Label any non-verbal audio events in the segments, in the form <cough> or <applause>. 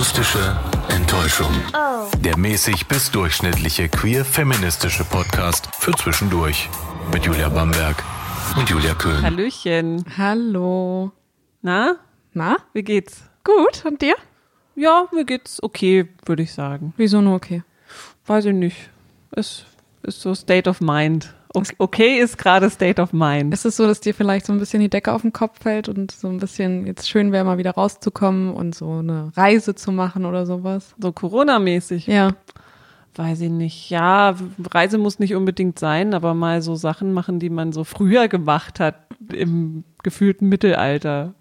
Akustische Enttäuschung. Der mäßig bis durchschnittliche queer-feministische Podcast für zwischendurch. Mit Julia Bamberg und Julia Köhn. Hallöchen. Hallo. Na, Na? wie geht's? Gut. Und dir? Ja, mir geht's okay, würde ich sagen. Wieso nur okay? Weiß ich nicht. Ist, ist so State of Mind. Okay ist gerade State of Mind. Ist es so, dass dir vielleicht so ein bisschen die Decke auf den Kopf fällt und so ein bisschen jetzt schön wäre, mal wieder rauszukommen und so eine Reise zu machen oder sowas? So Corona-mäßig. Ja. Weiß ich nicht. Ja, Reise muss nicht unbedingt sein, aber mal so Sachen machen, die man so früher gemacht hat, im gefühlten Mittelalter.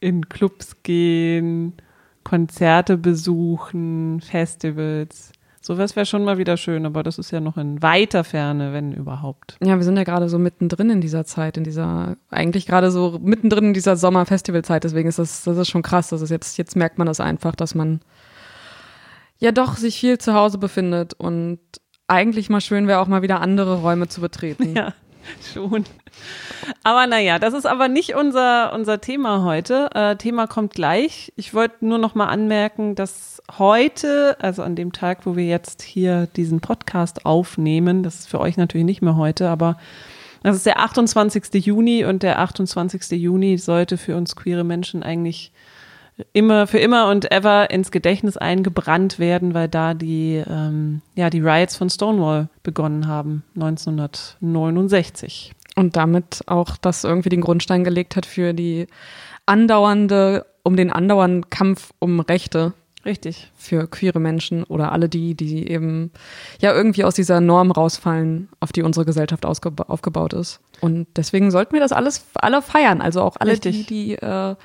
In Clubs gehen, Konzerte besuchen, Festivals. Sowas wäre schon mal wieder schön, aber das ist ja noch in weiter Ferne, wenn überhaupt. Ja, wir sind ja gerade so mittendrin in dieser Zeit, in dieser, eigentlich gerade so mittendrin in dieser Sommer-Festivalzeit, deswegen ist das, das ist schon krass. Das ist jetzt, jetzt merkt man das einfach, dass man ja doch sich viel zu Hause befindet und eigentlich mal schön wäre, auch mal wieder andere Räume zu betreten. Ja, schon. Aber naja, das ist aber nicht unser, unser Thema heute. Äh, Thema kommt gleich. Ich wollte nur noch mal anmerken, dass heute, also an dem Tag, wo wir jetzt hier diesen Podcast aufnehmen, das ist für euch natürlich nicht mehr heute, aber das ist der 28. Juni und der 28. Juni sollte für uns queere Menschen eigentlich immer für immer und ever ins Gedächtnis eingebrannt werden, weil da die ähm, ja die Riots von Stonewall begonnen haben 1969. Und damit auch das irgendwie den Grundstein gelegt hat für die andauernde, um den andauernden Kampf um Rechte Richtig. für queere Menschen oder alle die, die eben ja irgendwie aus dieser Norm rausfallen, auf die unsere Gesellschaft aufgebaut ist. Und deswegen sollten wir das alles alle feiern, also auch alle Richtig. die, die, äh,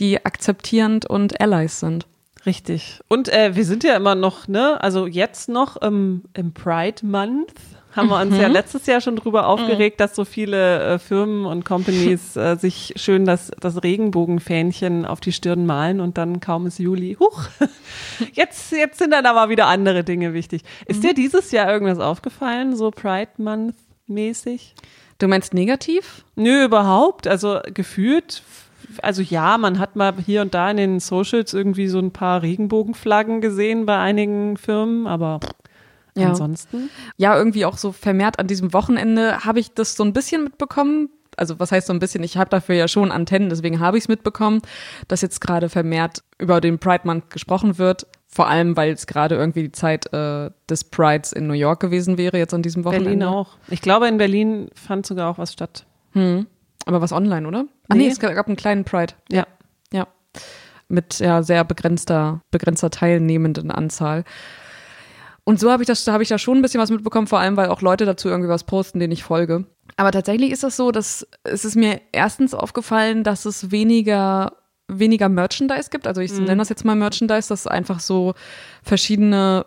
die akzeptierend und Allies sind. Richtig. Und äh, wir sind ja immer noch, ne, also jetzt noch im, im Pride Month haben wir uns ja letztes Jahr schon drüber aufgeregt, dass so viele äh, Firmen und Companies <laughs> äh, sich schön das, das Regenbogenfähnchen auf die Stirn malen und dann kaum ist Juli. Huch, <laughs> jetzt, jetzt sind dann aber wieder andere Dinge wichtig. Ist dir dieses Jahr irgendwas aufgefallen, so Pride Month mäßig? Du meinst negativ? Nö, überhaupt. Also gefühlt, also ja, man hat mal hier und da in den Socials irgendwie so ein paar Regenbogenflaggen gesehen bei einigen Firmen, aber Ja. ansonsten. ja, irgendwie auch so vermehrt an diesem Wochenende habe ich das so ein bisschen mitbekommen. Also was heißt so ein bisschen? Ich habe dafür ja schon Antennen, deswegen habe ich es mitbekommen, dass jetzt gerade vermehrt über den Pride Month gesprochen wird. Vor allem, weil es gerade irgendwie die Zeit äh, des Prides in New York gewesen wäre, jetzt an diesem Wochenende. Berlin auch. Ich glaube, in Berlin fand sogar auch was statt. Hm. Aber was online, oder? Ah nee, Nee. es gab einen kleinen Pride. Ja. Ja. Mit ja sehr begrenzter, begrenzter teilnehmenden Anzahl. Und so habe ich das, da habe ich da schon ein bisschen was mitbekommen, vor allem, weil auch Leute dazu irgendwie was posten, denen ich folge. Aber tatsächlich ist das so, dass es ist mir erstens aufgefallen, dass es weniger weniger Merchandise gibt. Also ich nenne das jetzt mal Merchandise, dass einfach so verschiedene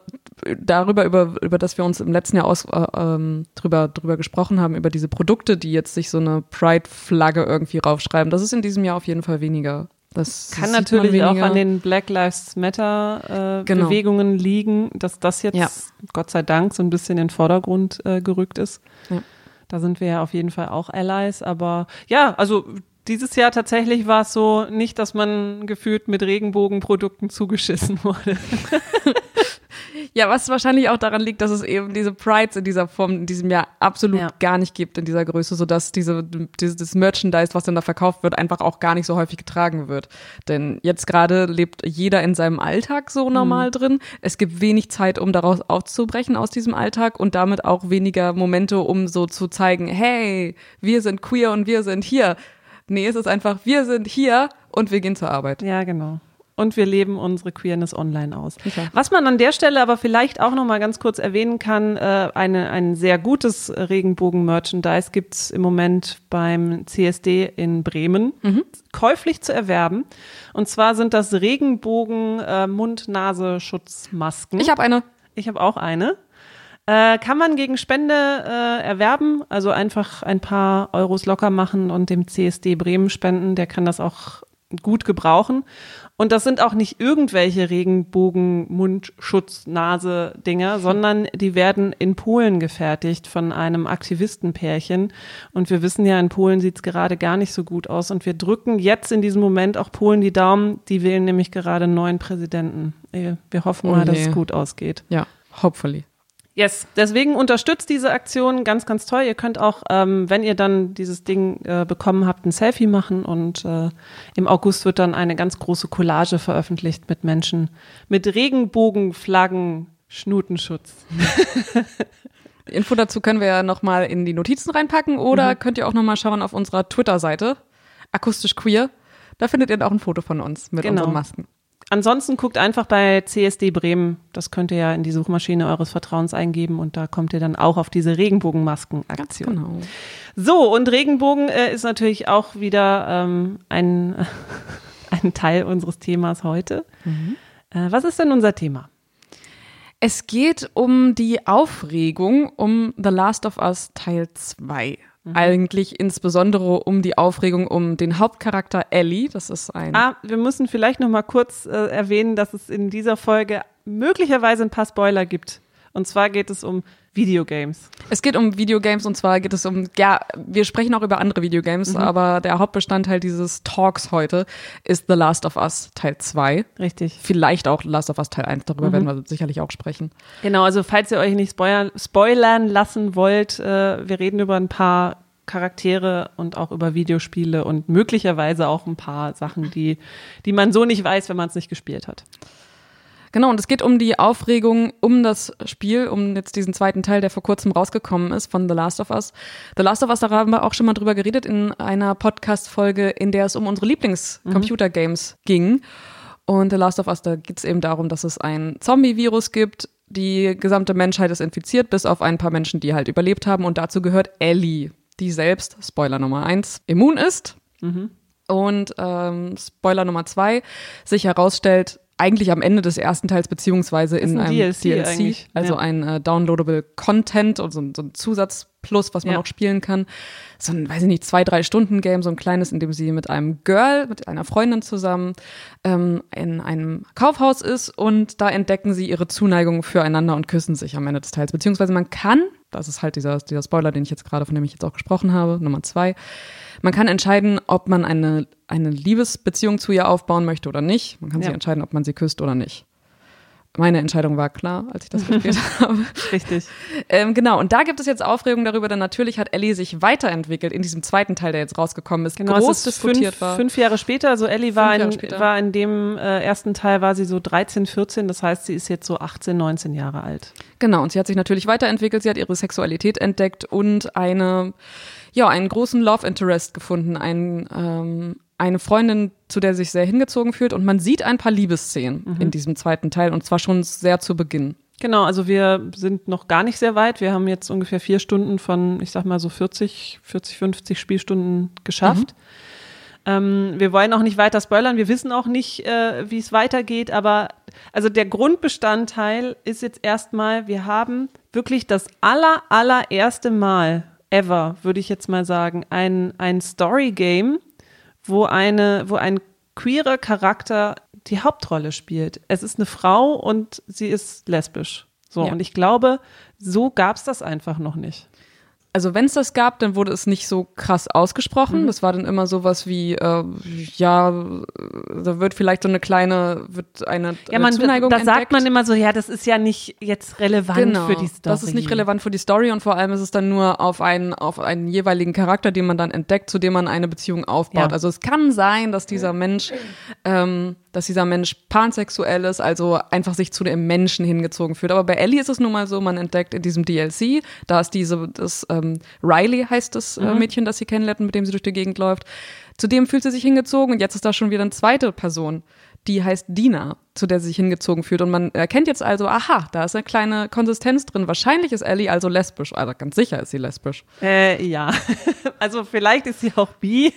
darüber, über, über das wir uns im letzten Jahr aus, äh, ähm, drüber, drüber gesprochen haben, über diese Produkte, die jetzt sich so eine Pride-Flagge irgendwie raufschreiben. Das ist in diesem Jahr auf jeden Fall weniger. Das Kann natürlich auch an den Black Lives Matter äh, Genau. Bewegungen liegen, dass das jetzt Ja. Gott sei Dank so ein bisschen in den Vordergrund äh, gerückt ist. Ja. Da sind wir ja auf jeden Fall auch Allies, aber ja, also dieses Jahr tatsächlich war es so nicht, dass man gefühlt mit Regenbogenprodukten zugeschissen wurde. <laughs> Ja, was wahrscheinlich auch daran liegt, dass es eben diese Prides in dieser Form in diesem Jahr absolut Ja. gar nicht gibt in dieser Größe, sodass diese, dieses Merchandise, was dann da verkauft wird, einfach auch gar nicht so häufig getragen wird. Denn jetzt gerade lebt jeder in seinem Alltag so normal drin. Es gibt wenig Zeit, um daraus aufzubrechen aus diesem Alltag und damit auch weniger Momente, um so zu zeigen, hey, wir sind queer und wir sind hier. Nee, es ist einfach, wir sind hier und wir gehen zur Arbeit. Ja, genau. Und wir leben unsere Queerness online aus. Sicher. Was man an der Stelle aber vielleicht auch noch mal ganz kurz erwähnen kann, äh, eine, ein sehr gutes Regenbogen-Merchandise gibt's im Moment beim CSD in Bremen, käuflich zu erwerben. Und zwar sind das Regenbogen äh. Ich habe eine. Ich habe auch eine. Äh, kann man gegen Spende äh, erwerben, also einfach ein paar Euros locker machen und dem CSD Bremen spenden. Der kann das auch gut gebrauchen. Und das sind auch nicht irgendwelche Regenbogen, Mundschutz, Nase Dinger, sondern die werden in Polen gefertigt von einem Aktivistenpärchen. Und wir wissen ja, in Polen sieht es gerade gar nicht so gut aus. Und wir drücken jetzt in diesem Moment auch Polen die Daumen. Die wählen nämlich gerade einen neuen Präsidenten. Wir hoffen mal, oh dass es gut ausgeht. Ja, hopefully. Yes, deswegen unterstützt diese Aktion ganz, ganz toll. Ihr könnt auch, ähm, wenn ihr dann dieses Ding äh, bekommen habt, ein Selfie machen und äh, im August wird dann eine ganz große Collage veröffentlicht mit Menschen mit Regenbogenflaggen, Schnutenschutz. <laughs> Info dazu können wir ja nochmal in die Notizen reinpacken oder mhm. könnt ihr auch nochmal schauen auf unserer Twitter-Seite, akustisch queer. Da findet ihr auch ein Foto von uns mit genau. unseren Masken. Ansonsten guckt einfach bei CSD Bremen, das könnt ihr ja in die Suchmaschine eures Vertrauens eingeben und da kommt ihr dann auch auf diese Regenbogenmasken-Aktion. Genau. So, und Regenbogen äh, ist natürlich auch wieder ähm, ein, <laughs> ein Teil unseres Themas heute. Mhm. Äh, was ist denn unser Thema? Es geht um die Aufregung um The Last of Us Teil 2. Mhm. Eigentlich insbesondere um die Aufregung um den Hauptcharakter Ellie. Das ist ein. Ah, wir müssen vielleicht noch mal kurz äh, erwähnen, dass es in dieser Folge möglicherweise ein paar Spoiler gibt. Und zwar geht es um Videogames. Es geht um Videogames und zwar geht es um, ja, wir sprechen auch über andere Videogames, mhm. aber der Hauptbestandteil dieses Talks heute ist The Last of Us Teil 2. Richtig. Vielleicht auch Last of Us Teil 1, darüber mhm. werden wir sicherlich auch sprechen. Genau, also falls ihr euch nicht spoilern, spoilern lassen wollt, äh, wir reden über ein paar Charaktere und auch über Videospiele und möglicherweise auch ein paar Sachen, die, die man so nicht weiß, wenn man es nicht gespielt hat. Genau, und es geht um die Aufregung um das Spiel, um jetzt diesen zweiten Teil, der vor kurzem rausgekommen ist von The Last of Us. The Last of Us, da haben wir auch schon mal drüber geredet in einer Podcast-Folge, in der es um unsere Lieblings-Computer-Games mhm. ging. Und The Last of Us, da geht es eben darum, dass es ein Zombie-Virus gibt. Die gesamte Menschheit ist infiziert, bis auf ein paar Menschen, die halt überlebt haben. Und dazu gehört Ellie, die selbst, Spoiler Nummer eins, immun ist. Mhm. Und ähm, Spoiler Nummer zwei, sich herausstellt, eigentlich am Ende des ersten Teils beziehungsweise in ein einem DLC, DLC also ja. ein äh, downloadable Content und so, so ein Zusatzplus, was man ja. auch spielen kann. So ein, weiß ich nicht, zwei, drei Stunden Game, so ein kleines, in dem sie mit einem Girl, mit einer Freundin zusammen ähm, in einem Kaufhaus ist und da entdecken sie ihre Zuneigung füreinander und küssen sich am Ende des Teils. Beziehungsweise man kann, das ist halt dieser, dieser Spoiler, den ich jetzt gerade, von dem ich jetzt auch gesprochen habe, Nummer zwei, man kann entscheiden, ob man eine, eine Liebesbeziehung zu ihr aufbauen möchte oder nicht. Man kann ja. sich entscheiden, ob man sie küsst oder nicht. Meine Entscheidung war klar, als ich das gespielt <laughs> habe. Richtig. Ähm, genau, und da gibt es jetzt Aufregung darüber, denn natürlich hat Ellie sich weiterentwickelt in diesem zweiten Teil, der jetzt rausgekommen ist. Genau, groß diskutiert fünf, war. Fünf Jahre später, also Ellie war in, war in dem äh, ersten Teil, war sie so 13, 14, das heißt, sie ist jetzt so 18, 19 Jahre alt. Genau, und sie hat sich natürlich weiterentwickelt, sie hat ihre Sexualität entdeckt und eine ja, einen großen Love Interest gefunden, ein, ähm, eine Freundin, zu der sich sehr hingezogen fühlt und man sieht ein paar Liebesszenen mhm. in diesem zweiten Teil und zwar schon sehr zu Beginn. Genau, also wir sind noch gar nicht sehr weit. Wir haben jetzt ungefähr vier Stunden von, ich sag mal so 40, 40, 50 Spielstunden geschafft. Mhm. Ähm, wir wollen auch nicht weiter spoilern. Wir wissen auch nicht, äh, wie es weitergeht. Aber also der Grundbestandteil ist jetzt erstmal, wir haben wirklich das aller, allererste Mal ever, würde ich jetzt mal sagen, ein, ein Story-Game, wo eine, wo ein queerer Charakter die Hauptrolle spielt. Es ist eine Frau und sie ist lesbisch. So, ja. und ich glaube, so gab es das einfach noch nicht also wenn es das gab, dann wurde es nicht so krass ausgesprochen. Mhm. Das war dann immer sowas wie, äh, ja, da wird vielleicht so eine kleine, wird eine, ja, man, Zuneigung Da entdeckt. sagt man immer so, ja, das ist ja nicht jetzt relevant genau, für die Story. Das ist nicht relevant für die Story und vor allem ist es dann nur auf einen, auf einen jeweiligen Charakter, den man dann entdeckt, zu dem man eine Beziehung aufbaut. Ja. Also es kann sein, dass dieser Mensch ähm, dass dieser Mensch pansexuell ist, also einfach sich zu dem Menschen hingezogen fühlt. Aber bei Ellie ist es nun mal so, man entdeckt in diesem DLC, da ist diese, das ähm, Riley heißt das äh, mhm. Mädchen, das sie kennenlernt, mit dem sie durch die Gegend läuft. Zudem fühlt sie sich hingezogen und jetzt ist da schon wieder eine zweite Person, die heißt Dina, zu der sie sich hingezogen fühlt. Und man erkennt jetzt also, aha, da ist eine kleine Konsistenz drin. Wahrscheinlich ist Ellie also lesbisch. Also ganz sicher ist sie lesbisch. Äh, ja. <laughs> Also vielleicht ist sie auch bi.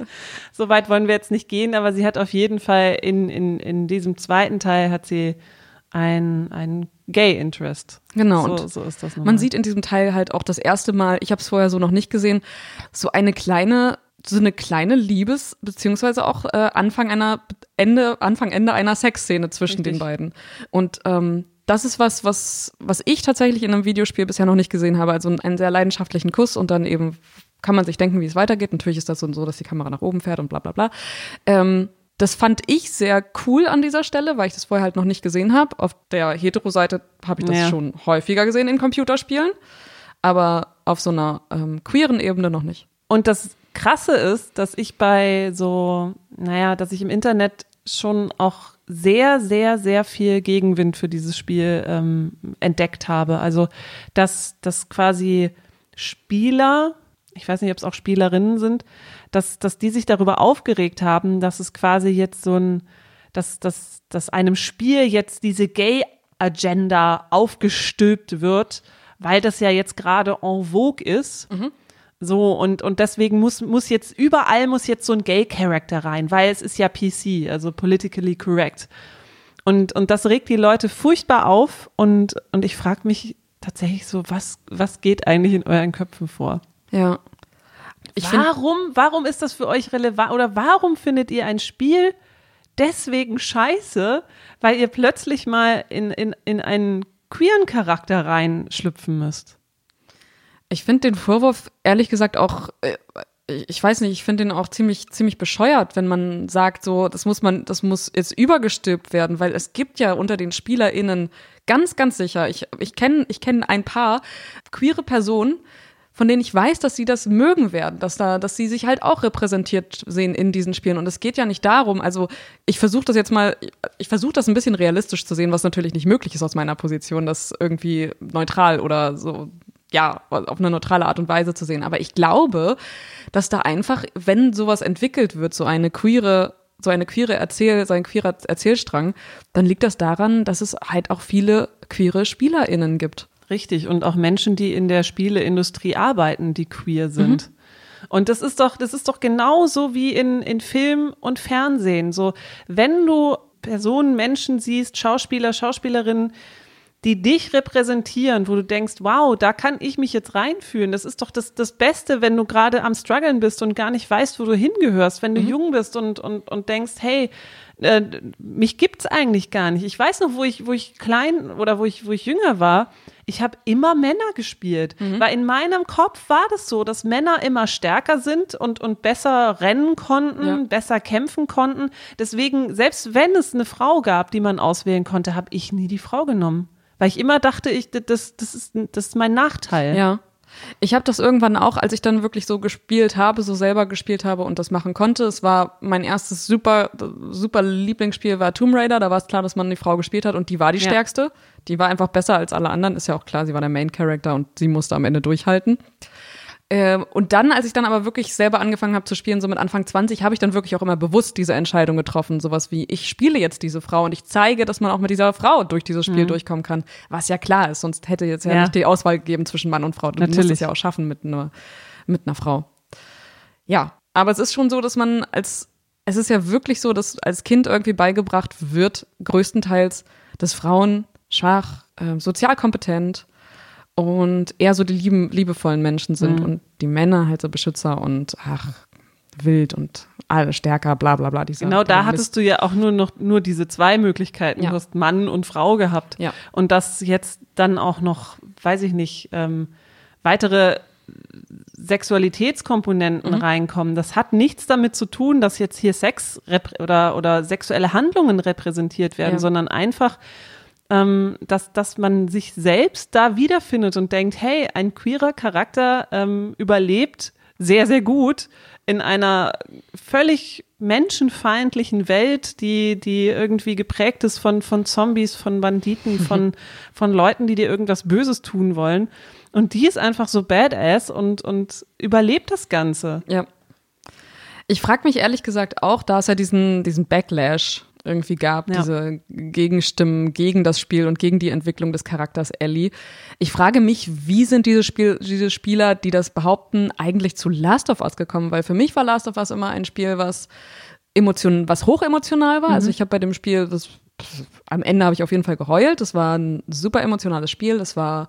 So weit wollen wir jetzt nicht gehen, aber sie hat auf jeden Fall in, in, in diesem zweiten Teil hat sie ein, ein Gay Interest. Genau. So, so ist das. Man sieht in diesem Teil halt auch das erste Mal, ich habe es vorher so noch nicht gesehen, so eine kleine so eine kleine Liebes- beziehungsweise auch äh, Anfang einer Ende Anfang Ende einer Sexszene zwischen Richtig. den beiden. Und ähm, das ist was, was was ich tatsächlich in einem Videospiel bisher noch nicht gesehen habe. Also einen sehr leidenschaftlichen Kuss und dann eben kann man sich denken, wie es weitergeht. Natürlich ist das so, dass die Kamera nach oben fährt und bla bla bla. Ähm, das fand ich sehr cool an dieser Stelle, weil ich das vorher halt noch nicht gesehen habe. Auf der Hetero-Seite habe ich das ja. schon häufiger gesehen in Computerspielen, aber auf so einer ähm, queeren Ebene noch nicht. Und das Krasse ist, dass ich bei so, naja, dass ich im Internet schon auch sehr, sehr, sehr viel Gegenwind für dieses Spiel ähm, entdeckt habe. Also, dass, dass quasi Spieler, ich weiß nicht, ob es auch Spielerinnen sind, dass, dass die sich darüber aufgeregt haben, dass es quasi jetzt so ein, dass, dass, dass einem Spiel jetzt diese Gay-Agenda aufgestülpt wird, weil das ja jetzt gerade en vogue ist. Mhm. So, und, und deswegen muss, muss jetzt, überall muss jetzt so ein Gay-Character rein, weil es ist ja PC, also politically correct. Und, und das regt die Leute furchtbar auf und, und ich frage mich tatsächlich so, was, was geht eigentlich in euren Köpfen vor? Ja. Ich warum, warum ist das für euch relevant oder warum findet ihr ein Spiel deswegen scheiße, weil ihr plötzlich mal in, in, in einen queeren Charakter reinschlüpfen müsst? Ich finde den Vorwurf ehrlich gesagt auch, äh, ich weiß nicht, ich finde den auch ziemlich, ziemlich bescheuert, wenn man sagt, so, das muss man, das muss jetzt übergestülpt werden, weil es gibt ja unter den SpielerInnen ganz, ganz sicher, ich, ich kenne ich kenn ein paar queere Personen, von denen ich weiß, dass sie das mögen werden, dass da, dass sie sich halt auch repräsentiert sehen in diesen Spielen. Und es geht ja nicht darum, also ich versuche das jetzt mal, ich versuche das ein bisschen realistisch zu sehen, was natürlich nicht möglich ist aus meiner Position, das irgendwie neutral oder so ja, auf eine neutrale Art und Weise zu sehen. Aber ich glaube, dass da einfach, wenn sowas entwickelt wird, so eine queere, so eine queere Erzähl, so ein queerer Erzählstrang, dann liegt das daran, dass es halt auch viele queere SpielerInnen gibt. Richtig. Und auch Menschen, die in der Spieleindustrie arbeiten, die queer sind. Mhm. Und das ist doch, das ist doch genauso wie in, in Film und Fernsehen. So, wenn du Personen, Menschen siehst, Schauspieler, Schauspielerinnen, die dich repräsentieren, wo du denkst, wow, da kann ich mich jetzt reinfühlen. Das ist doch das, das Beste, wenn du gerade am struggeln bist und gar nicht weißt, wo du hingehörst, wenn du mhm. jung bist und, und, und denkst, hey, äh, mich gibt's eigentlich gar nicht. Ich weiß noch, wo ich, wo ich klein oder wo ich, wo ich jünger war, ich habe immer Männer gespielt. Mhm. Weil in meinem Kopf war das so, dass Männer immer stärker sind und, und besser rennen konnten, ja. besser kämpfen konnten. Deswegen, selbst wenn es eine Frau gab, die man auswählen konnte, habe ich nie die Frau genommen. Weil ich immer dachte, ich, das, das, ist, das ist mein Nachteil. Ja. Ich habe das irgendwann auch, als ich dann wirklich so gespielt habe, so selber gespielt habe und das machen konnte. Es war mein erstes super, super Lieblingsspiel war Tomb Raider. Da war es klar, dass man die Frau gespielt hat und die war die ja. stärkste. Die war einfach besser als alle anderen. Ist ja auch klar, sie war der Main Character und sie musste am Ende durchhalten. Ähm, und dann, als ich dann aber wirklich selber angefangen habe zu spielen, so mit Anfang 20, habe ich dann wirklich auch immer bewusst diese Entscheidung getroffen. Sowas wie, ich spiele jetzt diese Frau und ich zeige, dass man auch mit dieser Frau durch dieses Spiel mhm. durchkommen kann. Was ja klar ist, sonst hätte jetzt ja, ja, nicht die Auswahl gegeben zwischen Mann und Frau. Du Natürlich. musst es ja auch schaffen mit einer, mit einer Frau. Ja, aber es ist schon so, dass man als, es ist ja wirklich so, dass als Kind irgendwie beigebracht wird, größtenteils, dass Frauen schwach, äh, sozial kompetent, und eher so die lieben, liebevollen Menschen sind mhm. und die Männer halt so Beschützer und ach, wild und alle stärker, bla bla bla. Genau, da hattest du ja auch nur noch nur diese zwei Möglichkeiten. Ja. Du hast Mann und Frau gehabt. Ja. Und dass jetzt dann auch noch, weiß ich nicht, ähm, weitere Sexualitätskomponenten mhm. reinkommen. Das hat nichts damit zu tun, dass jetzt hier Sex oder, oder sexuelle Handlungen repräsentiert werden, ja. sondern einfach ähm, dass, dass man sich selbst da wiederfindet und denkt, hey, ein queerer Charakter ähm, überlebt sehr, sehr gut in einer völlig menschenfeindlichen Welt, die, die irgendwie geprägt ist von, von Zombies, von Banditen, von, von Leuten, die dir irgendwas Böses tun wollen. Und die ist einfach so badass und, und überlebt das Ganze. Ja. Ich frage mich ehrlich gesagt auch, da es ja diesen, diesen Backlash irgendwie gab, ja. diese Gegenstimmen gegen das Spiel und gegen die Entwicklung des Charakters Ellie. Ich frage mich, wie sind diese, Spiel, diese Spieler, die das behaupten, eigentlich zu Last of Us gekommen? Weil für mich war Last of Us immer ein Spiel, was emotion, was hochemotional war. Also mhm. Also ich habe bei dem Spiel, das, am Ende habe ich auf jeden Fall geheult. Das war ein super emotionales Spiel. Das war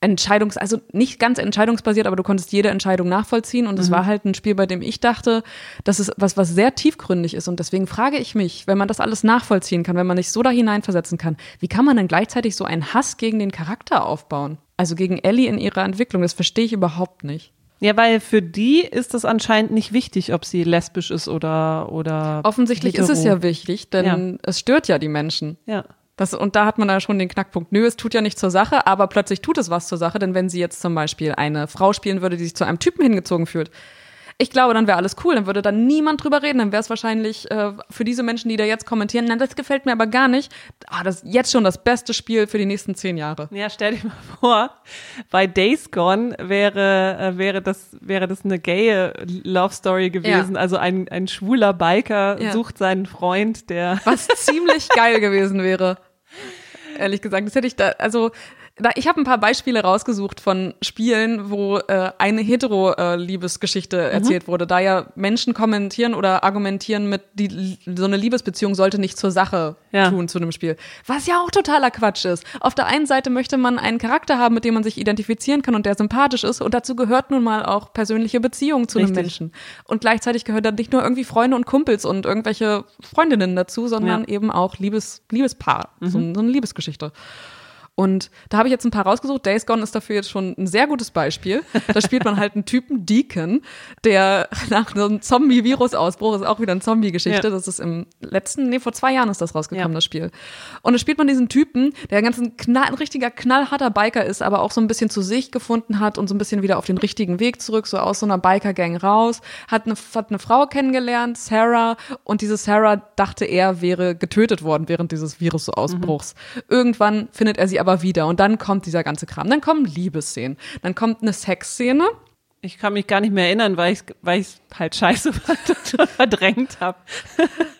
Entscheidungs-, also nicht ganz entscheidungsbasiert, aber du konntest jede Entscheidung nachvollziehen. Und es mhm. war halt ein Spiel, bei dem ich dachte, das ist was, was sehr tiefgründig ist. Und deswegen frage ich mich, wenn man das alles nachvollziehen kann, wenn man nicht so da hineinversetzen kann, wie kann man dann gleichzeitig so einen Hass gegen den Charakter aufbauen? Also gegen Ellie in ihrer Entwicklung, das verstehe ich überhaupt nicht. Ja, weil für die ist es anscheinend nicht wichtig, ob sie lesbisch ist oder oder. Offensichtlich hetero. ist es ja wichtig, denn ja. es stört ja die Menschen. Ja. Das, und da hat man da schon den Knackpunkt. Nö, es tut ja nicht zur Sache, aber plötzlich tut es was zur Sache, denn wenn sie jetzt zum Beispiel eine Frau spielen würde, die sich zu einem Typen hingezogen fühlt, ich glaube, dann wäre alles cool, dann würde da niemand drüber reden, dann wäre es wahrscheinlich äh, für diese Menschen, die da jetzt kommentieren, nein, das gefällt mir aber gar nicht. Ah, das ist jetzt schon das beste Spiel für die nächsten zehn Jahre. Ja, stell dir mal vor, bei Days Gone wäre, äh, wäre, das, wäre das eine gaye Love Story gewesen. Ja. Also ein, ein schwuler Biker ja. sucht seinen Freund, der. Was ziemlich geil gewesen wäre ehrlich gesagt. Das hätte ich da, also ich habe ein paar Beispiele rausgesucht von Spielen, wo äh, eine hetero-Liebesgeschichte äh, erzählt wurde, da ja Menschen kommentieren oder argumentieren mit, die, so eine Liebesbeziehung sollte nicht zur Sache ja. tun zu einem Spiel. Was ja auch totaler Quatsch ist. Auf der einen Seite möchte man einen Charakter haben, mit dem man sich identifizieren kann und der sympathisch ist und dazu gehört nun mal auch persönliche Beziehungen zu Richtig. einem Menschen. Und gleichzeitig gehört dann nicht nur irgendwie Freunde und Kumpels und irgendwelche Freundinnen dazu, sondern ja. eben auch Liebes, Liebespaar, mhm. so, so eine Liebesgeschichte. Und da habe ich jetzt ein paar rausgesucht. Days Gone ist dafür jetzt schon ein sehr gutes Beispiel. Da spielt man halt einen Typen Deacon, der nach einem Zombie-Virus-Ausbruch ist auch wieder eine Zombie-Geschichte. Ja. Das ist im letzten, nee, vor zwei Jahren ist das rausgekommen, ja. das Spiel. Und da spielt man diesen Typen, der ein ganz ein, knall, ein richtiger knallharter Biker ist, aber auch so ein bisschen zu sich gefunden hat und so ein bisschen wieder auf den richtigen Weg zurück, so aus so einer Biker-Gang raus. Hat eine, hat eine Frau kennengelernt, Sarah, und diese Sarah dachte, er wäre getötet worden während dieses Virus-Ausbruchs. Mhm. Irgendwann findet er sie aber aber wieder. Und dann kommt dieser ganze Kram. Dann kommen Liebesszenen. Dann kommt eine Sexszene. Ich kann mich gar nicht mehr erinnern, weil ich weil ich halt scheiße <laughs> verdrängt habe.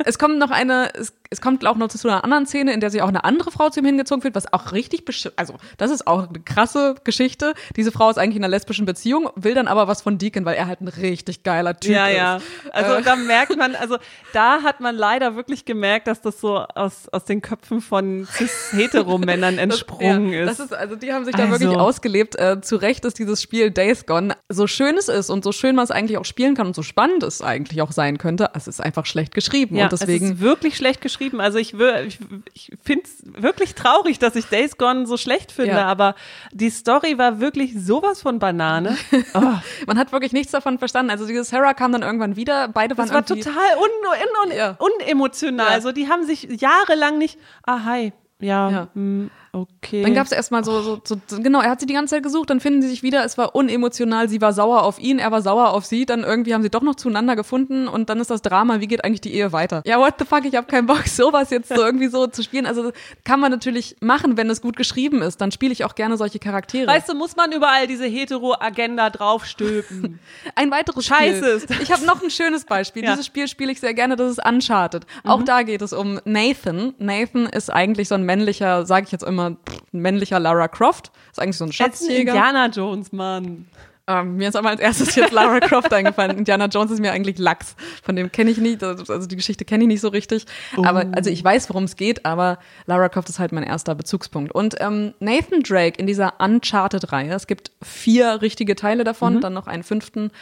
es kommt noch eine, es es kommt auch noch zu einer anderen Szene, in der sich auch eine andere Frau zu ihm hingezogen wird, was auch richtig, also das ist auch eine krasse Geschichte. Diese Frau ist eigentlich in einer lesbischen Beziehung, will dann aber was von Deacon, weil er halt ein richtig geiler Typ ja, ist. Ja, ja. Also äh. da merkt man, also da hat man leider wirklich gemerkt, dass das so aus, aus den Köpfen von cis-hetero-Männern entsprungen das, ja, ist. Das ist. Also die haben sich da also. wirklich ausgelebt. Äh, zu Recht ist dieses Spiel Days Gone, so schön es ist und so schön man es eigentlich auch spielen kann und so spannend es eigentlich auch sein könnte, es ist einfach schlecht geschrieben. Ja, und deswegen, es ist wirklich schlecht geschrieben geschrieben. Also ich, ich, ich finde es wirklich traurig, dass ich Days Gone so schlecht finde, ja. aber die Story war wirklich sowas von Banane. <laughs> Oh. Man hat wirklich nichts davon verstanden. Also diese Sarah kam dann irgendwann wieder, beide waren Das war total un, un, un, unemotional. Ja. Also die haben sich jahrelang nicht, ah hi, ja, ja. Mh, hm, okay. Dann gab es erstmal so, so, so, genau, er hat sie die ganze Zeit gesucht, dann finden sie sich wieder, es war unemotional, sie war sauer auf ihn, er war sauer auf sie, dann irgendwie haben sie doch noch zueinander gefunden und dann ist das Drama, wie geht eigentlich die Ehe weiter? Ja, what the fuck, ich habe keinen Bock, <laughs> sowas jetzt so irgendwie so zu spielen. Also kann man natürlich machen, wenn es gut geschrieben ist, dann spiele ich auch gerne solche Charaktere. Weißt du, muss man überall diese Hetero-Agenda draufstülpen. <laughs> ein weiteres Scheiße Spiel. Ist das. Ich habe noch ein schönes Beispiel. <laughs> Ja. Dieses Spiel spiele ich sehr gerne, das ist Uncharted. Mhm. Auch da geht es um Nathan. Nathan ist eigentlich so ein männlicher, sage ich jetzt immer, pff, ein männlicher Lara Croft. Ist eigentlich so ein Schatzjäger. Indiana Jones, Mann. Ähm, mir ist aber als erstes jetzt Lara <laughs> Croft eingefallen. Indiana Jones ist mir eigentlich Lachs. Von dem kenne ich nicht, also die Geschichte kenne ich nicht so richtig. Oh. Aber also ich weiß, worum es geht, aber Lara Croft ist halt mein erster Bezugspunkt. Und ähm, Nathan Drake in dieser Uncharted-Reihe, es gibt vier richtige Teile davon, mhm. dann noch einen fünften.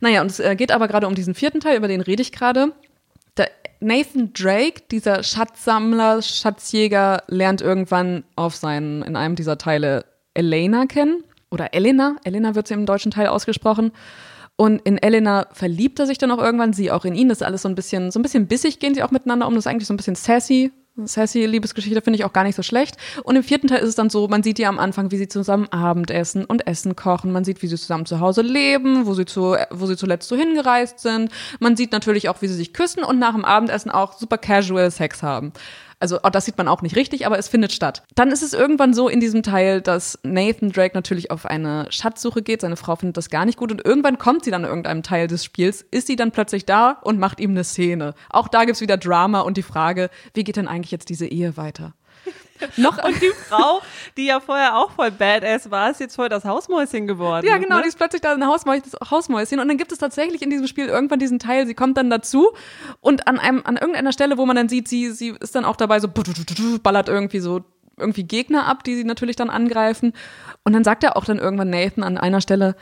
Naja, und es äh, geht aber gerade um diesen vierten Teil, über den rede ich gerade. Nathan Drake, dieser Schatzsammler, Schatzjäger, lernt irgendwann auf seinen, in einem dieser Teile Elena kennen. Oder Elena. Elena wird sie im deutschen Teil ausgesprochen. Und in Elena verliebt er sich dann auch irgendwann, sie auch in ihn. Das ist alles so ein bisschen, so ein bisschen bissig gehen sie auch miteinander um. Das ist eigentlich so ein bisschen sassy, Sassy Liebesgeschichte finde ich auch gar nicht so schlecht. Und im vierten Teil ist es dann so, man sieht ja am Anfang, wie sie zusammen Abendessen und Essen kochen. Man sieht, wie sie zusammen zu Hause leben, wo sie, zu, wo sie zuletzt so hingereist sind. Man sieht natürlich auch, wie sie sich küssen und nach dem Abendessen auch super casual Sex haben. Also oh, das sieht man auch nicht richtig, aber es findet statt. Dann ist es irgendwann so in diesem Teil, dass Nathan Drake natürlich auf eine Schatzsuche geht. Seine Frau findet das gar nicht gut und irgendwann kommt sie dann in irgendeinem Teil des Spiels, ist sie dann plötzlich da und macht ihm eine Szene. Auch da gibt's wieder Drama und die Frage, wie geht denn eigentlich jetzt diese Ehe weiter? Noch und die <laughs> Frau, die ja vorher auch voll badass war, ist jetzt voll das Hausmäuschen geworden. Ja, genau, ne? die ist plötzlich da ein Hausmäuschen. Und dann gibt es tatsächlich in diesem Spiel irgendwann diesen Teil, sie kommt dann dazu und an einem, an irgendeiner Stelle, wo man dann sieht, sie, sie ist dann auch dabei so, ballert irgendwie so irgendwie Gegner ab, die sie natürlich dann angreifen. Und dann sagt er auch dann irgendwann Nathan an einer Stelle,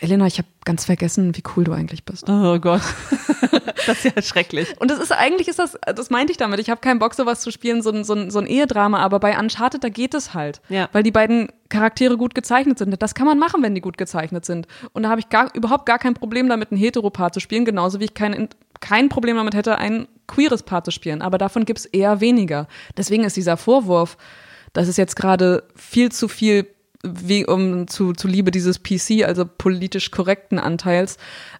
Elena, ich habe ganz vergessen, wie cool du eigentlich bist. Oh Gott. <laughs> das ist ja schrecklich. Und das ist eigentlich, ist das, das meinte ich damit. Ich habe keinen Bock, sowas zu spielen, so ein, so, ein, so ein Ehedrama, aber bei Uncharted, da geht es halt. Ja. Weil die beiden Charaktere gut gezeichnet sind. Das kann man machen, wenn die gut gezeichnet sind. Und da habe ich gar, überhaupt gar kein Problem damit, ein Heteropaar zu spielen, genauso wie ich kein, kein Problem damit hätte, ein queeres Paar zu spielen. Aber davon gibt es eher weniger. Deswegen ist dieser Vorwurf, dass es jetzt gerade viel zu viel wie um zu, zu Liebe dieses PC, also politisch korrekten Anteils,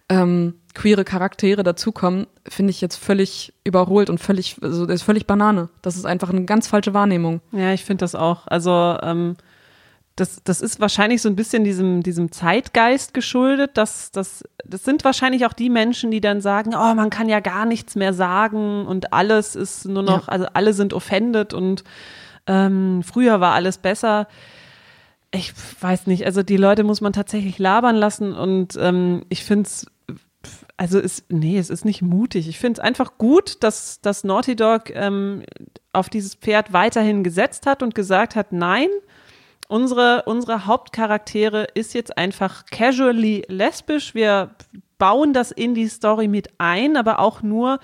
ähm, queere Charaktere dazukommen, finde ich jetzt völlig überholt und völlig, also das ist völlig Banane. Das ist einfach eine ganz falsche Wahrnehmung. Ja, ich finde das auch. Also ähm, das, das ist wahrscheinlich so ein bisschen diesem, diesem Zeitgeist geschuldet. Das, das, das sind wahrscheinlich auch die Menschen, die dann sagen, oh, man kann ja gar nichts mehr sagen und alles ist nur noch, ja. also alle sind offended und ähm, früher war alles besser ich weiß nicht, also die Leute muss man tatsächlich labern lassen und ähm, ich finde es, also ist, nee, es ist nicht mutig. Ich finde es einfach gut, dass, dass Naughty Dog ähm, auf dieses Pferd weiterhin gesetzt hat und gesagt hat, nein, unsere, unsere Hauptcharaktere ist jetzt einfach casually lesbisch. Wir bauen das in die Story mit ein, aber auch nur,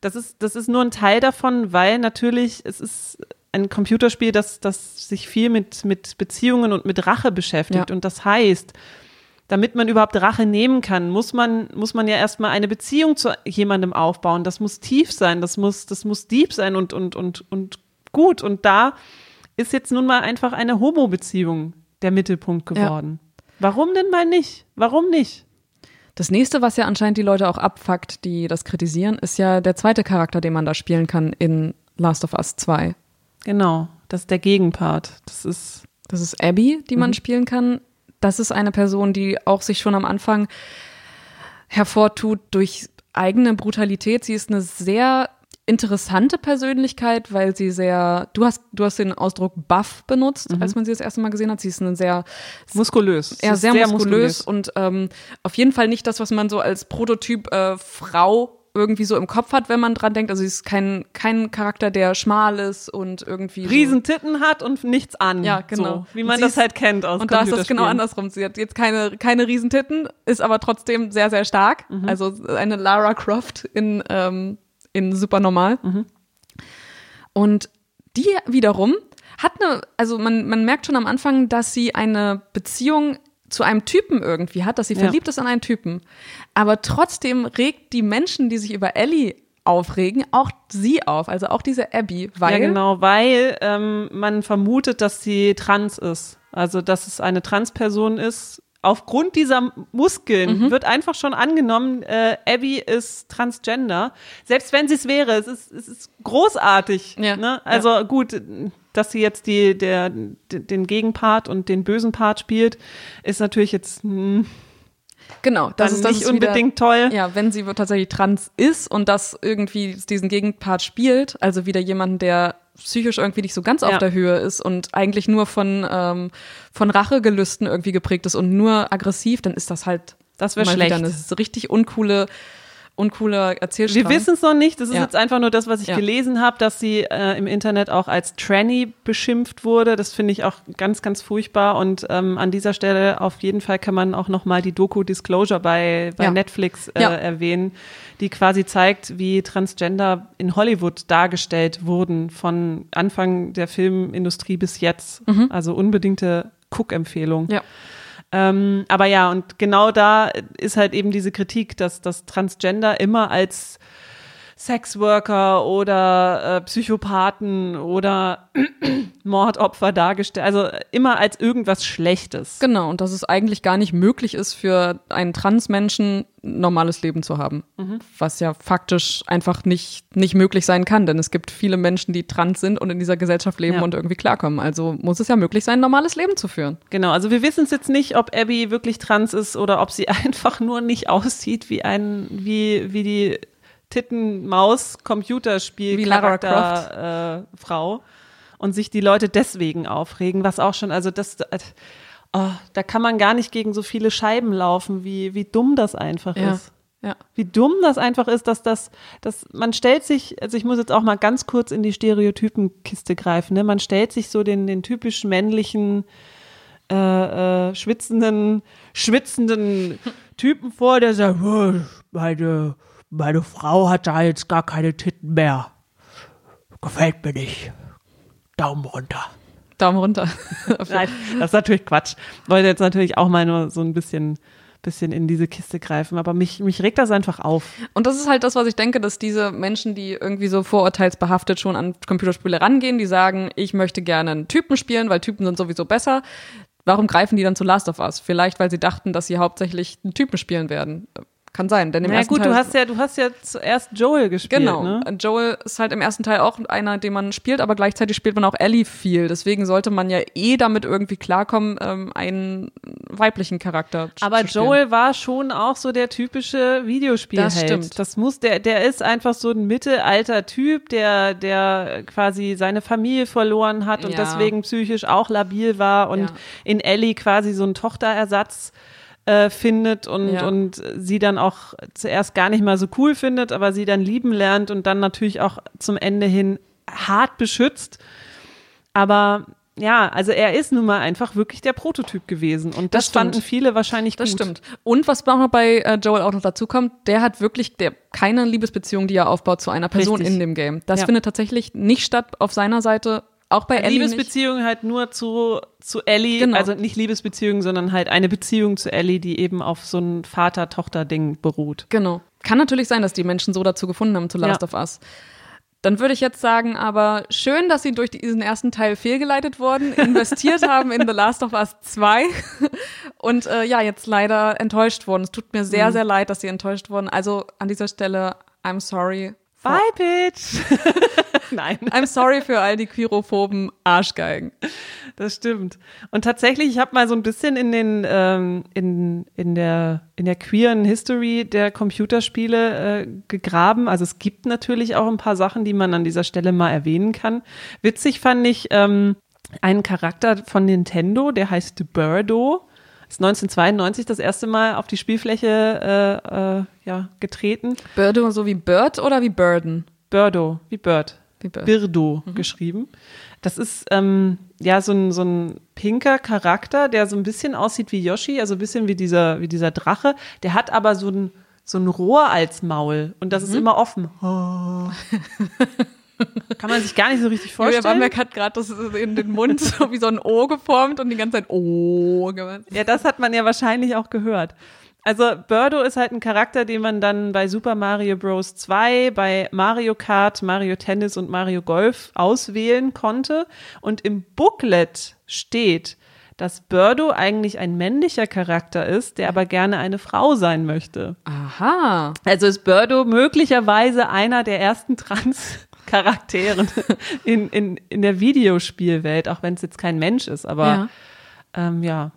das ist, das ist nur ein Teil davon, weil natürlich es ist ein Computerspiel, das, das sich viel mit, mit Beziehungen und mit Rache beschäftigt. Ja. Und das heißt, damit man überhaupt Rache nehmen kann, muss man, muss man ja erstmal eine Beziehung zu jemandem aufbauen. Das muss tief sein, das muss, das muss deep sein und, und, und, und gut. Und da ist jetzt nun mal einfach eine Homo-Beziehung der Mittelpunkt geworden. Ja. Warum denn mal nicht? Warum nicht? Das nächste, was ja anscheinend die Leute auch abfuckt, die das kritisieren, ist ja der zweite Charakter, den man da spielen kann in Last of Us 2. Genau, das ist der Gegenpart. Das ist, das ist Abby, die man mhm. spielen kann. Das ist eine Person, die auch sich schon am Anfang hervortut durch eigene Brutalität. Sie ist eine sehr interessante Persönlichkeit, weil sie sehr, du hast, du hast den Ausdruck buff benutzt, mhm. als man sie das erste Mal gesehen hat. Sie ist eine sehr muskulös. Ja, sehr, sehr muskulös, muskulös, und ähm, auf jeden Fall nicht das, was man so als Prototyp äh, Frau irgendwie so im Kopf hat, wenn man dran denkt. Also sie ist kein, kein Charakter, der schmal ist und irgendwie. Riesentitten so. hat und nichts an. Ja, genau. So, wie man das halt kennt aus Und da ist das genau andersrum. Sie hat jetzt keine, keine Riesentitten, ist aber trotzdem sehr, sehr stark. Mhm. Also eine Lara Croft in, ähm, in super normal. Mhm. Und die wiederum hat eine, also man, man merkt schon am Anfang, dass sie eine Beziehung zu einem Typen irgendwie hat, dass sie ja. verliebt ist an einen Typen. Aber trotzdem regt die Menschen, die sich über Ellie aufregen, auch sie auf, also auch diese Abby, weil. Ja, genau, weil ähm, man vermutet, dass sie trans ist. Also, dass es eine Transperson ist. Aufgrund dieser Muskeln mhm. wird einfach schon angenommen, äh, Abby ist transgender. Selbst wenn sie es wäre, es ist, es ist großartig. Ja. Ne? Also ja. gut, dass sie jetzt die, der, den Gegenpart und den bösen Part spielt, ist natürlich jetzt hm, Genau, das ist das nicht ist unbedingt wieder, toll. Ja, wenn sie tatsächlich trans ist und das irgendwie diesen Gegenpart spielt, also wieder jemanden, der psychisch irgendwie nicht so ganz auf der Höhe ist und eigentlich nur von ähm, von Rachegelüsten irgendwie geprägt ist und nur aggressiv, dann ist das halt das wäre schlecht. Eine richtig uncoole uncooler Erzählstrang. Wir wissen es noch nicht. Das ist ja. jetzt einfach nur das, was ich ja. gelesen habe, dass sie äh, im Internet auch als Tranny beschimpft wurde. Das finde ich auch ganz, ganz furchtbar. Und ähm, an dieser Stelle auf jeden Fall kann man auch noch mal die Doku Disclosure bei, bei ja. Netflix äh, erwähnen, die quasi zeigt, wie Transgender in Hollywood dargestellt wurden von Anfang der Filmindustrie bis jetzt. Mhm. Also unbedingte Cook-Empfehlung. Ja. Ähm, aber ja, und genau da ist halt eben diese Kritik, dass das Transgender immer als Sexworker oder äh, Psychopathen oder <clears throat> Mordopfer dargestellt, also immer als irgendwas Schlechtes. Genau, und dass es eigentlich gar nicht möglich ist für einen Transmenschen ein normales Leben zu haben, mhm. was ja faktisch einfach nicht, nicht möglich sein kann, denn es gibt viele Menschen, die trans sind und in dieser Gesellschaft leben ja. und irgendwie klarkommen. Also muss es ja möglich sein, ein normales Leben zu führen. Genau, also wir wissen es jetzt nicht, ob Abby wirklich trans ist oder ob sie <laughs> einfach nur nicht aussieht wie ein, wie, wie die Titten-Maus-Computerspiel Charakter äh, Frau und sich die Leute deswegen aufregen, was auch schon, also das, äh, oh, da kann man gar nicht gegen so viele Scheiben laufen, wie, wie dumm das einfach ja. ist. Ja. Wie dumm das einfach ist, dass das, dass man stellt sich, also ich muss jetzt auch mal ganz kurz in die Stereotypenkiste greifen, ne? Man stellt sich so den, den typisch männlichen, äh, äh, schwitzenden, schwitzenden Typen vor, der sagt, oh, meine, meine Frau hat da jetzt gar keine Titten mehr. Gefällt mir nicht. Daumen runter. Daumen runter. <laughs> Nein, das ist natürlich Quatsch. Wollte jetzt natürlich auch mal nur so ein bisschen bisschen in diese Kiste greifen. Aber mich, mich regt das einfach auf. Und das ist halt das, was ich denke, dass diese Menschen, die irgendwie so vorurteilsbehaftet schon an Computerspiele rangehen, die sagen, ich möchte gerne einen Typen spielen, weil Typen sind sowieso besser. Warum greifen die dann zu Last of Us? Vielleicht, weil sie dachten, dass sie hauptsächlich einen Typen spielen werden. Kann sein, denn im ja, ersten gut, Teil du hast ja, du hast ja zuerst Joel gespielt. Genau. Ne? Joel ist halt im ersten Teil auch einer, den man spielt, aber gleichzeitig spielt man auch Ellie viel. Deswegen sollte man ja eh damit irgendwie klarkommen, ähm, einen weiblichen Charakter Aber zu spielen. Joel war schon auch so der typische Videospielheld. Das stimmt. Das muss, der, der ist einfach so ein mittelalter Typ, der, der quasi seine Familie verloren hat und Ja. deswegen psychisch auch labil war und Ja. in Ellie quasi so einen Tochterersatz äh, findet und, Ja. und sie dann auch zuerst gar nicht mal so cool findet, aber sie dann lieben lernt und dann natürlich auch zum Ende hin hart beschützt. Aber ja, also er ist nun mal einfach wirklich der Prototyp gewesen und das, Das fanden viele wahrscheinlich Das gut. stimmt. Und was auch noch bei äh, Joel auch noch dazu kommt, der hat wirklich der, keine Liebesbeziehung, die er aufbaut zu einer Person Richtig. in dem Game. Das Ja. findet tatsächlich nicht statt auf seiner Seite, auch bei Ellie nicht. Liebesbeziehung halt nur zu, zu Ellie, Genau. also nicht Liebesbeziehung, sondern halt eine Beziehung zu Ellie, die eben auf so ein Vater-Tochter-Ding beruht. Genau. Kann natürlich sein, dass die Menschen so dazu gefunden haben zu Last Ja. of Us. Dann würde ich jetzt sagen, aber schön, dass sie durch diesen ersten Teil fehlgeleitet wurden, investiert <laughs> haben in The Last of Us 2 und äh, ja, jetzt leider enttäuscht wurden. Es tut mir sehr, Mhm. sehr leid, dass sie enttäuscht wurden. Also an dieser Stelle, I'm sorry. Bye, Bitch! <laughs> <laughs> Nein, I'm sorry für all die queerophoben Arschgeigen. das stimmt. Und tatsächlich, ich habe mal so ein bisschen in den ähm, in, in der in der queeren History der Computerspiele äh, gegraben. Also es gibt natürlich auch ein paar Sachen, die man an dieser Stelle mal erwähnen kann. Witzig fand ich ähm, einen Charakter von Nintendo, der heißt Birdo. Ist 1992 das erste Mal auf die Spielfläche äh, äh, ja, getreten. Birdo so wie Bird oder wie Burden? Birdo, wie Bird. Wie Bird. Birdo geschrieben. Das ist ähm, ja so ein, so ein pinker Charakter, der so ein bisschen aussieht wie Yoshi, also ein bisschen wie dieser, wie dieser Drache. Der hat aber so ein, so ein Rohr als Maul und das ist immer offen. Oh. <laughs> Kann man sich gar nicht so richtig vorstellen. Bamberg hat gerade das in den Mund <laughs> so wie so ein O geformt und die ganze Zeit O gemacht. Ja, das hat man ja wahrscheinlich auch gehört. Also Birdo ist halt ein Charakter, den man dann bei Super Mario Bros. 2, bei Mario Kart, Mario Tennis und Mario Golf auswählen konnte. Und im Booklet steht, dass Birdo eigentlich ein männlicher Charakter ist, der aber gerne eine Frau sein möchte. Aha. Also ist Birdo möglicherweise einer der ersten Trans-Charakteren <laughs> in, in, in der Videospielwelt, auch wenn es jetzt kein Mensch ist, aber Ja. ähm, ja.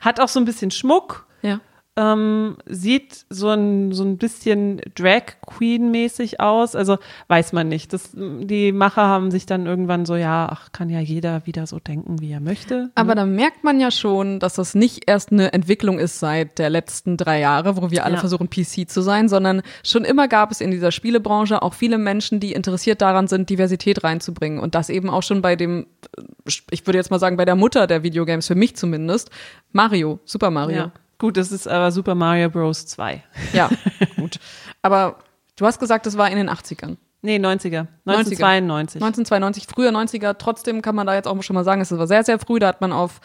Hat auch so ein bisschen Schmuck, Ja. Ähm, sieht so ein, so ein bisschen Drag Queen-mäßig aus. Also weiß man nicht. Das, die Macher haben sich dann irgendwann so, ja, ach, kann ja jeder wieder so denken, wie er möchte. Aber da merkt man ja schon, dass das nicht erst eine Entwicklung ist seit der letzten drei Jahre, wo wir alle Ja. versuchen, PC zu sein, sondern schon immer gab es in dieser Spielebranche auch viele Menschen, die interessiert daran sind, Diversität reinzubringen. Und das eben auch schon bei dem, ich würde jetzt mal sagen, bei der Mutter der Videogames, für mich zumindest, Mario, Super Mario. ja. Gut, das ist aber Super Mario Bros. 2. Ja, <laughs> gut. Aber du hast gesagt, das war in den 80ern. Nee, 90er. 1992. 1992, früher 90er. Trotzdem kann man da jetzt auch schon mal sagen, es war sehr, sehr früh. Da hat man auf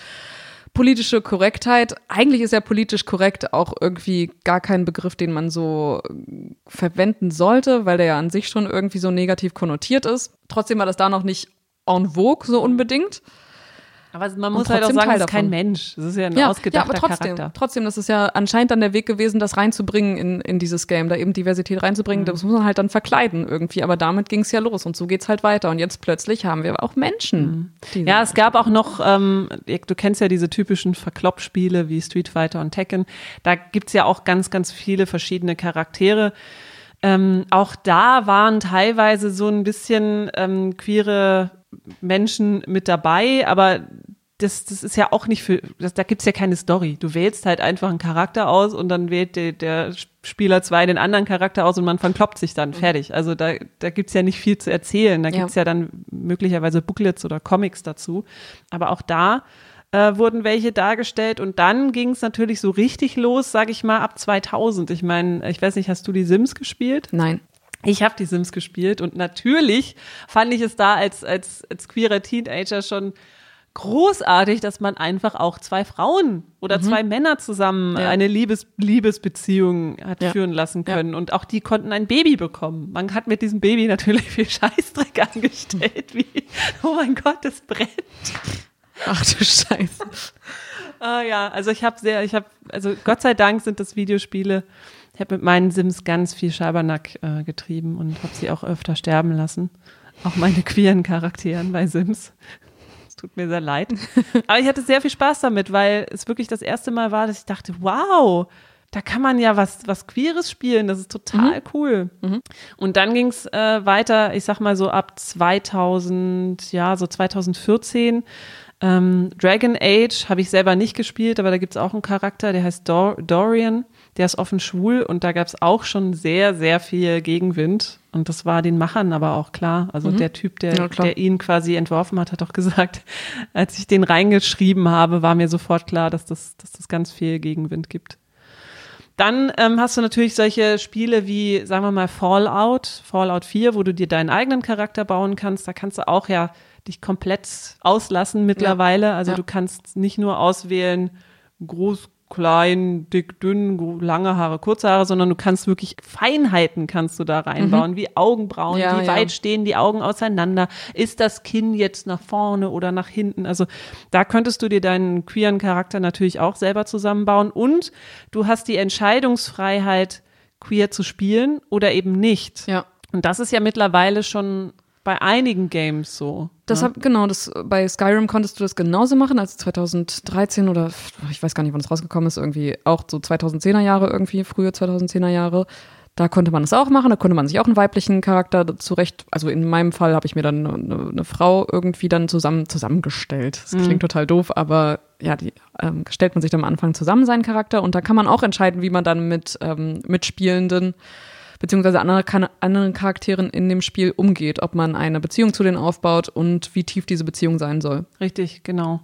politische Korrektheit, eigentlich ist ja politisch korrekt auch irgendwie gar kein Begriff, den man so äh, verwenden sollte, weil der ja an sich schon irgendwie so negativ konnotiert ist. Trotzdem war das da noch nicht en vogue so unbedingt. Aber man muss halt auch sagen, Teil es ist kein. Mensch. Das ist ja ein Ja, ja, ausgedachter aber trotzdem, Charakter. trotzdem, das ist ja anscheinend dann der Weg gewesen, das reinzubringen in, in dieses Game, da eben Diversität reinzubringen. Das muss man halt dann verkleiden irgendwie, aber damit ging es ja los und so geht's halt weiter. Und jetzt plötzlich haben wir auch Menschen. die- Ja, es gab auch noch, ähm, du kennst ja diese typischen Verkloppspiele wie Street Fighter und Tekken. Da gibt's ja auch ganz, ganz viele verschiedene Charaktere. Ähm, auch da waren teilweise so ein bisschen ähm, queere Menschen mit dabei, aber das, das ist ja auch nicht für, das, da gibt's ja keine Story. Du wählst halt einfach einen Charakter aus und dann wählt der, der Spieler zwei den anderen Charakter aus und man verkloppt sich dann. Mhm. Fertig. Also da, da gibt's ja nicht viel zu erzählen. Da gibt's ja. ja dann möglicherweise Booklets oder Comics dazu. Aber auch da äh, wurden welche dargestellt und dann ging es natürlich so richtig los, sag ich mal, ab 2000. Ich meine, ich weiß nicht, hast du die Sims gespielt? Nein. Ich habe die Sims gespielt und natürlich fand ich es da als, als, als queerer Teenager schon großartig, dass man einfach auch zwei Frauen oder mhm. zwei Männer zusammen ja. eine Liebes Liebesbeziehung hat ja. führen lassen können. Ja. Und auch die konnten ein Baby bekommen. Man hat mit diesem Baby natürlich viel Scheißdreck angestellt, wie, oh mein Gott, das brennt. Ach du Scheiße. ah, ja, also ich habe sehr, ich habe, also Gott sei Dank sind das Videospiele. Ich habe mit meinen Sims ganz viel Schabernack äh, getrieben und habe sie auch öfter sterben lassen. Auch meine queeren Charakteren bei Sims tut mir sehr leid. <laughs> Aber ich hatte sehr viel Spaß damit, weil es wirklich das erste Mal war, dass ich dachte, wow, da kann man ja was, was Queeres spielen, das ist total mhm. cool. Mhm. Und dann ging es äh, weiter, ich sag mal so ab 2000, ja, so 2014. Ähm, Dragon Age habe ich selber nicht gespielt, aber da gibt es auch einen Charakter, der heißt Dor Dorian der ist offen schwul und da gab es auch schon sehr, sehr viel Gegenwind. Und das war den Machern aber auch klar. Also mhm. der Typ, der, ja, der ihn quasi entworfen hat, hat auch gesagt, <laughs> als ich den reingeschrieben habe, war mir sofort klar, dass das, dass das ganz viel Gegenwind gibt. Dann ähm, hast du natürlich solche Spiele wie, sagen wir mal, Fallout, Fallout 4, wo du dir deinen eigenen Charakter bauen kannst. Da kannst du auch ja dich komplett auslassen mittlerweile. Ja. Also ja. du kannst nicht nur auswählen, groß, klein, dick, dünn, lange Haare, kurze Haare, sondern du kannst wirklich Feinheiten kannst du da reinbauen, mhm. wie Augenbrauen, ja, wie ja. weit stehen die Augen auseinander, ist das Kinn jetzt nach vorne oder nach hinten? Also da könntest du dir deinen queeren Charakter natürlich auch selber zusammenbauen und du hast die Entscheidungsfreiheit, queer zu spielen oder eben nicht. Ja. Und das ist ja mittlerweile schon bei einigen Games so. Das ne? hab, genau, das, bei Skyrim konntest du das genauso machen, als 2013 oder ich weiß gar nicht, wann es rausgekommen ist, irgendwie auch so 2010er Jahre irgendwie, frühe 2010er Jahre. Da konnte man es auch machen, da konnte man sich auch einen weiblichen Charakter zurecht, also in meinem Fall habe ich mir dann eine, eine, Frau irgendwie dann zusammen zusammengestellt. Das klingt mhm. total doof, aber ja, die ähm, stellt man sich dann am Anfang zusammen seinen Charakter und da kann man auch entscheiden, wie man dann mit ähm, Mitspielenden beziehungsweise andere, anderen Charakteren in dem Spiel umgeht, ob man eine Beziehung zu denen aufbaut und wie tief diese Beziehung sein soll. Richtig, genau.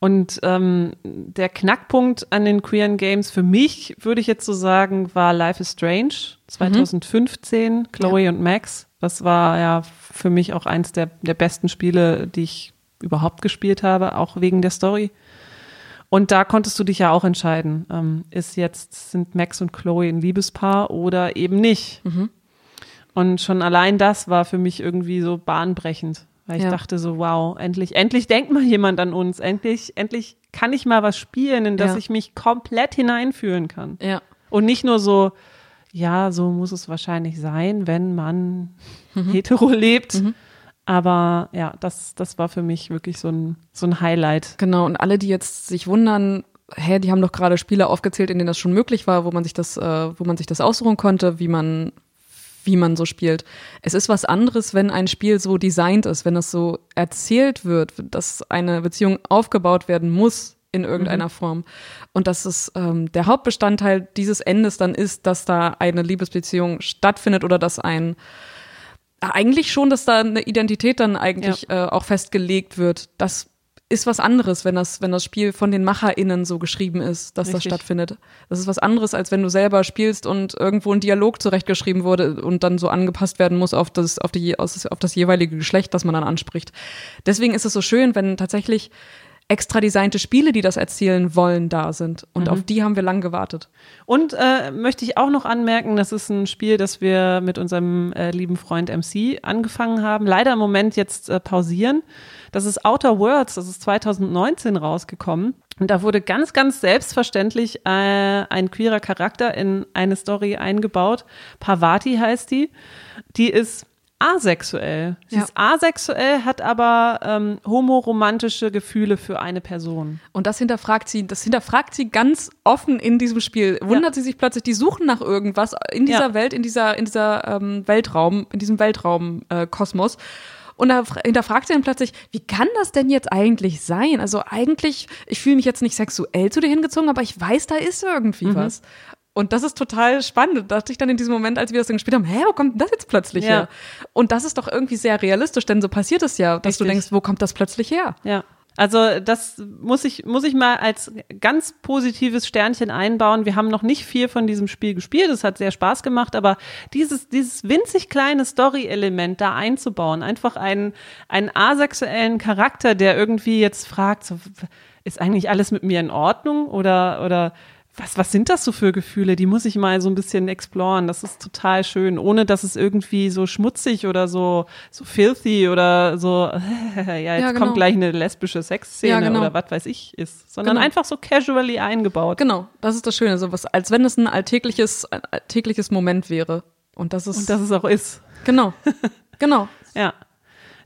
Und ähm, der Knackpunkt an den queeren Games für mich, würde ich jetzt so sagen, war Life is Strange 2015, mhm. Chloe ja. und Max. Das war ja für mich auch eins der, der besten Spiele, die ich überhaupt gespielt habe, auch wegen der Story. Und da konntest du dich ja auch entscheiden, ähm, ist jetzt, sind Max und Chloe ein Liebespaar oder eben nicht. Mhm. Und schon allein das war für mich irgendwie so bahnbrechend, weil ich ja. dachte so, wow, endlich, endlich denkt mal jemand an uns, endlich, endlich kann ich mal was spielen, in das ja. ich mich komplett hineinfühlen kann. Ja. Und nicht nur so, ja, so muss es wahrscheinlich sein, wenn man mhm. hetero lebt. Mhm aber ja, das, das war für mich wirklich so ein, so ein Highlight. Genau, und alle, die jetzt sich wundern, hä, die haben doch gerade Spiele aufgezählt, in denen das schon möglich war, wo man sich das, äh, wo man sich das aussuchen konnte, wie man, wie man so spielt. Es ist was anderes, wenn ein Spiel so designt ist, wenn es so erzählt wird, dass eine Beziehung aufgebaut werden muss in irgendeiner mhm. Form. Und dass es ähm, der Hauptbestandteil dieses Endes dann ist, dass da eine Liebesbeziehung stattfindet oder dass ein eigentlich schon, dass da eine Identität dann eigentlich ja. äh, auch festgelegt wird. Das ist was anderes, wenn das, wenn das Spiel von den MacherInnen so geschrieben ist, dass Richtig. das stattfindet. Das ist was anderes, als wenn du selber spielst und irgendwo ein Dialog zurechtgeschrieben wurde und dann so angepasst werden muss auf das, auf die, auf das jeweilige Geschlecht, das man dann anspricht. Deswegen ist es so schön, wenn tatsächlich extra designte Spiele, die das erzählen wollen, da sind. Und mhm. auf die haben wir lang gewartet. Und äh, möchte ich auch noch anmerken, das ist ein Spiel, das wir mit unserem äh, lieben Freund MC angefangen haben. Leider im Moment jetzt äh, pausieren. Das ist Outer Worlds, das ist 2019 rausgekommen. Und da wurde ganz, ganz selbstverständlich äh, ein queerer Charakter in eine Story eingebaut. Parvati heißt die. Die ist asexuell. Sie ja. ist asexuell, hat aber ähm, homoromantische Gefühle für eine Person. Und das hinterfragt sie, das hinterfragt sie ganz offen in diesem Spiel. Wundert ja. sie sich plötzlich, die suchen nach irgendwas in dieser ja. Welt, in dieser, in dieser ähm, Weltraum, in diesem Weltraumkosmos. Äh, Und da hinterfragt sie dann plötzlich, wie kann das denn jetzt eigentlich sein? Also eigentlich, ich fühle mich jetzt nicht sexuell zu dir hingezogen, aber ich weiß, da ist irgendwie mhm. was. Und das ist total spannend. Da dachte ich dann in diesem Moment, als wir das dann gespielt haben, hä, wo kommt das jetzt plötzlich ja. her? Und das ist doch irgendwie sehr realistisch, denn so passiert es ja, dass Richtig. du denkst, wo kommt das plötzlich her? Ja. Also das muss ich, muss ich mal als ganz positives Sternchen einbauen. Wir haben noch nicht viel von diesem Spiel gespielt. Es hat sehr Spaß gemacht, aber dieses, dieses winzig kleine Story-Element da einzubauen, einfach einen, einen asexuellen Charakter, der irgendwie jetzt fragt, so, ist eigentlich alles mit mir in Ordnung oder, oder was, was sind das so für Gefühle? Die muss ich mal so ein bisschen exploren. Das ist total schön, ohne dass es irgendwie so schmutzig oder so, so filthy oder so, <laughs> ja, jetzt ja, genau. kommt gleich eine lesbische Sexszene ja, genau. oder was weiß ich ist, sondern genau. einfach so casually eingebaut. Genau, das ist das Schöne, so was, als wenn es ein alltägliches, ein alltägliches Moment wäre. Und das ist. Und das es auch ist. Genau. <laughs> Genau. ja.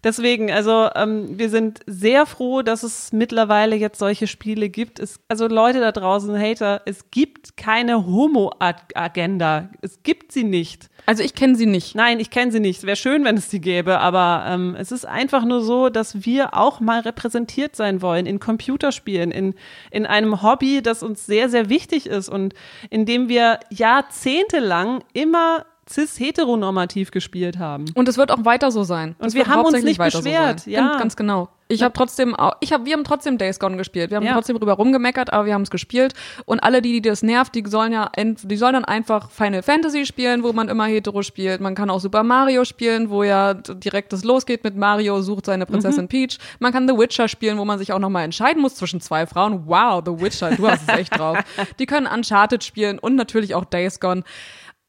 Deswegen, also ähm, wir sind sehr froh, dass es mittlerweile jetzt solche Spiele gibt. Es, also Leute da draußen, Hater, es gibt keine Homo-Agenda. Es gibt sie nicht. Also ich kenne sie nicht. Nein, ich kenne sie nicht. Es wäre schön, wenn es sie gäbe, aber ähm, es ist einfach nur so, dass wir auch mal repräsentiert sein wollen in Computerspielen, in, in einem Hobby, das uns sehr, sehr wichtig ist und in dem wir jahrzehntelang immer cis-heteronormativ gespielt haben. Und es wird auch weiter so sein. Das und wir haben uns nicht beschwert. So ja. Ganz genau. Ich habe trotzdem, ich hab, wir haben trotzdem Days Gone gespielt. Wir haben ja. trotzdem drüber rumgemeckert, aber wir haben es gespielt. Und alle, die, die das nervt, die sollen ja, die sollen dann einfach Final Fantasy spielen, wo man immer hetero spielt. Man kann auch Super Mario spielen, wo ja direkt das losgeht mit Mario sucht seine Prinzessin mhm. Peach. Man kann The Witcher spielen, wo man sich auch nochmal entscheiden muss zwischen zwei Frauen. Wow, The Witcher, du hast es echt drauf. <laughs> Die können Uncharted spielen und natürlich auch Days Gone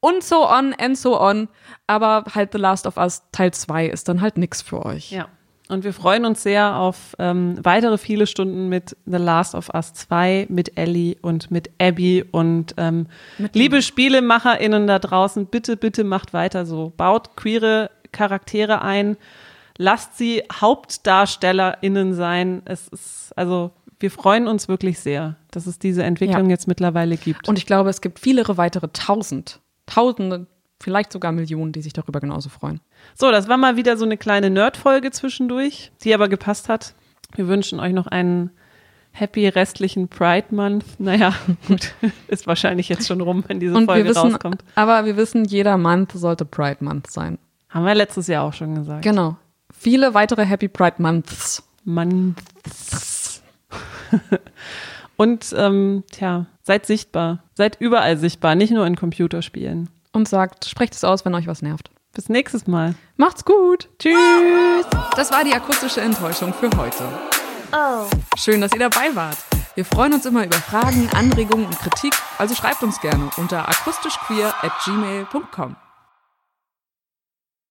und so on and so on. Aber halt The Last of Us Teil 2 ist dann halt nix für euch. Ja. Und wir freuen uns sehr auf ähm, weitere viele Stunden mit The Last of Us 2, mit Ellie und mit Abby und ähm, mit liebe SpielemacherInnen da draußen, bitte, bitte macht weiter so. Baut queere Charaktere ein, lasst sie HauptdarstellerInnen sein. Es ist, also wir freuen uns wirklich sehr, dass es diese Entwicklung ja. jetzt mittlerweile gibt. Und ich glaube, es gibt viele weitere tausend Tausende, vielleicht sogar Millionen, die sich darüber genauso freuen. So, das war mal wieder so eine kleine Nerd-Folge zwischendurch, die aber gepasst hat. Wir wünschen euch noch einen happy restlichen Pride Month. <laughs> Naja, gut, <laughs> ist wahrscheinlich jetzt schon rum, wenn diese Und Folge wissen, rauskommt. Aber wir wissen, jeder Month sollte Pride Month sein. Haben wir letztes Jahr auch schon gesagt. Genau. Viele weitere Happy Pride Months. Months. <laughs> Und ähm, tja, seid sichtbar. Seid überall sichtbar, nicht nur in Computerspielen. Und sagt, sprecht es aus, wenn euch was nervt. Bis nächstes Mal. Macht's gut. Tschüss. Das war die akustische Enttäuschung für heute. Oh. Schön, dass ihr dabei wart. Wir freuen uns immer über Fragen, Anregungen und Kritik, also schreibt uns gerne unter akustischqueer at gmail.com.